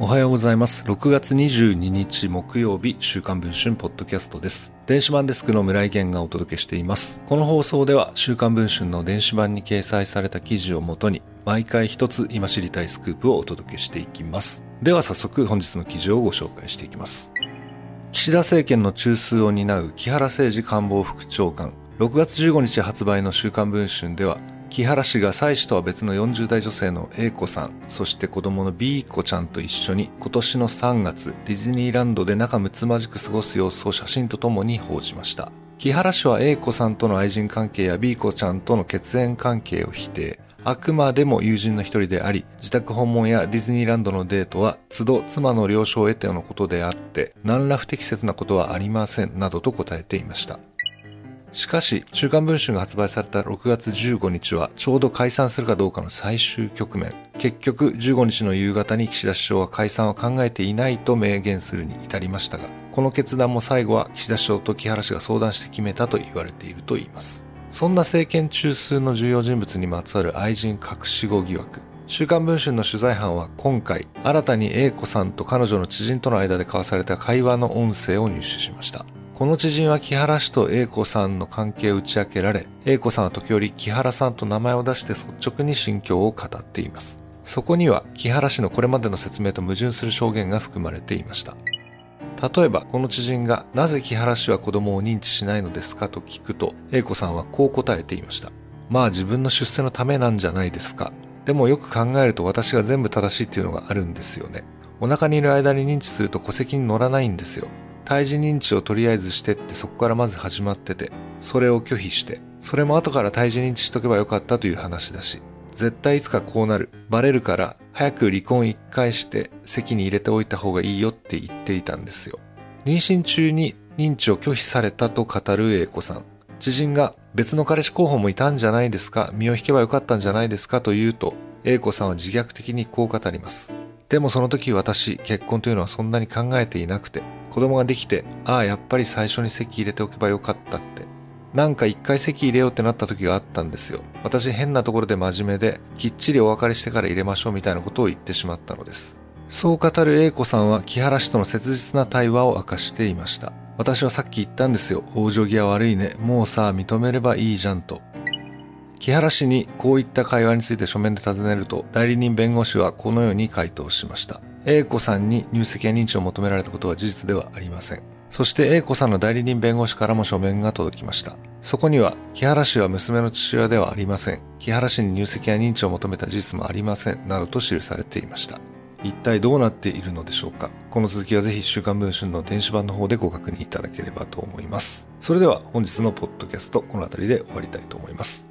おはようございます。6月22日木曜日、週刊文春ポッドキャストです。電子版デスクの村井源がお届けしています。この放送では、週刊文春の電子版に掲載された記事をもとに、毎回一つ今知りたいスクープをお届けしていきます。では早速本日の記事をご紹介していきます。岸田政権の中枢を担う木原誠二官房副長官、6月15日発売の週刊文春では、木原氏が妻子とは別の40代女性の A 子さん、そして子供の B 子ちゃんと一緒に今年の3月、ディズニーランドで仲睦まじく過ごす様子を写真とともに報じました。木原氏は A 子さんとの愛人関係や B 子ちゃんとの血縁関係を否定。あくまでも友人の一人であり、自宅訪問やディズニーランドのデートは、都度妻の了承を得てのことであって、何ら不適切なことはありません、などと答えていました。しかし、週刊文春が発売された6月15日は、ちょうど解散するかどうかの最終局面。結局、15日の夕方に岸田首相は解散は考えていないと明言するに至りましたが、この決断も最後は岸田首相と木原氏が相談して決めたと言われているといいます。そんな政権中枢の重要人物にまつわる愛人隠し子疑惑。週刊文春の取材班は今回、新たに A 子さんと彼女の知人との間で交わされた会話の音声を入手しました。この知人は木原氏と英子さんの関係を打ち明けられ、英子さんは時折木原さんと名前を出して率直に心境を語っています。そこには木原氏のこれまでの説明と矛盾する証言が含まれていました。例えば、この知人がなぜ木原氏は子供を認知しないのですか？と聞くと、英子さんはこう答えていました。まあ自分の出世のためなんじゃないですか。でもよく考えると私が全部正しいっていうのがあるんですよね。お腹にいる間に認知すると戸籍に乗らないんですよ。胎児認知をとりあえずしてってそこからまず始まってて、それを拒否して、それも後から胎児認知しとけばよかったという話だし、絶対いつかこうなる、バレるから早く離婚一回して席に入れておいた方がいいよって言っていたんですよ。妊娠中に認知を拒否されたと語る A 子さん。知人が別の彼氏候補もいたんじゃないですか、身を引けばよかったんじゃないですかと言うと、A 子さんは自虐的にこう語ります。でもその時私、結婚というのはそんなに考えていなくて、子供ができて、ああ、やっぱり最初に席入れておけばよかったって。なんか一回席入れようってなった時があったんですよ。私変なところで真面目で、きっちりお別れしてから入れましょうみたいなことを言ってしまったのです。そう語る A 子さんは木原氏との切実な対話を明かしていました。私はさっき言ったんですよ。往生際悪いね。もうさ、認めればいいじゃんと。木原氏にこういった会話について書面で尋ねると、代理人弁護士はこのように回答しました。A 子さんに入籍や認知を求められたことは事実ではありません。そして A 子さんの代理人弁護士からも書面が届きました。そこには、木原氏は娘の父親ではありません。木原氏に入籍や認知を求めた事実もありません。などと記されていました。一体どうなっているのでしょうかこの続きはぜひ週刊文春の電子版の方でご確認いただければと思います。それでは本日のポッドキャストこの辺りで終わりたいと思います。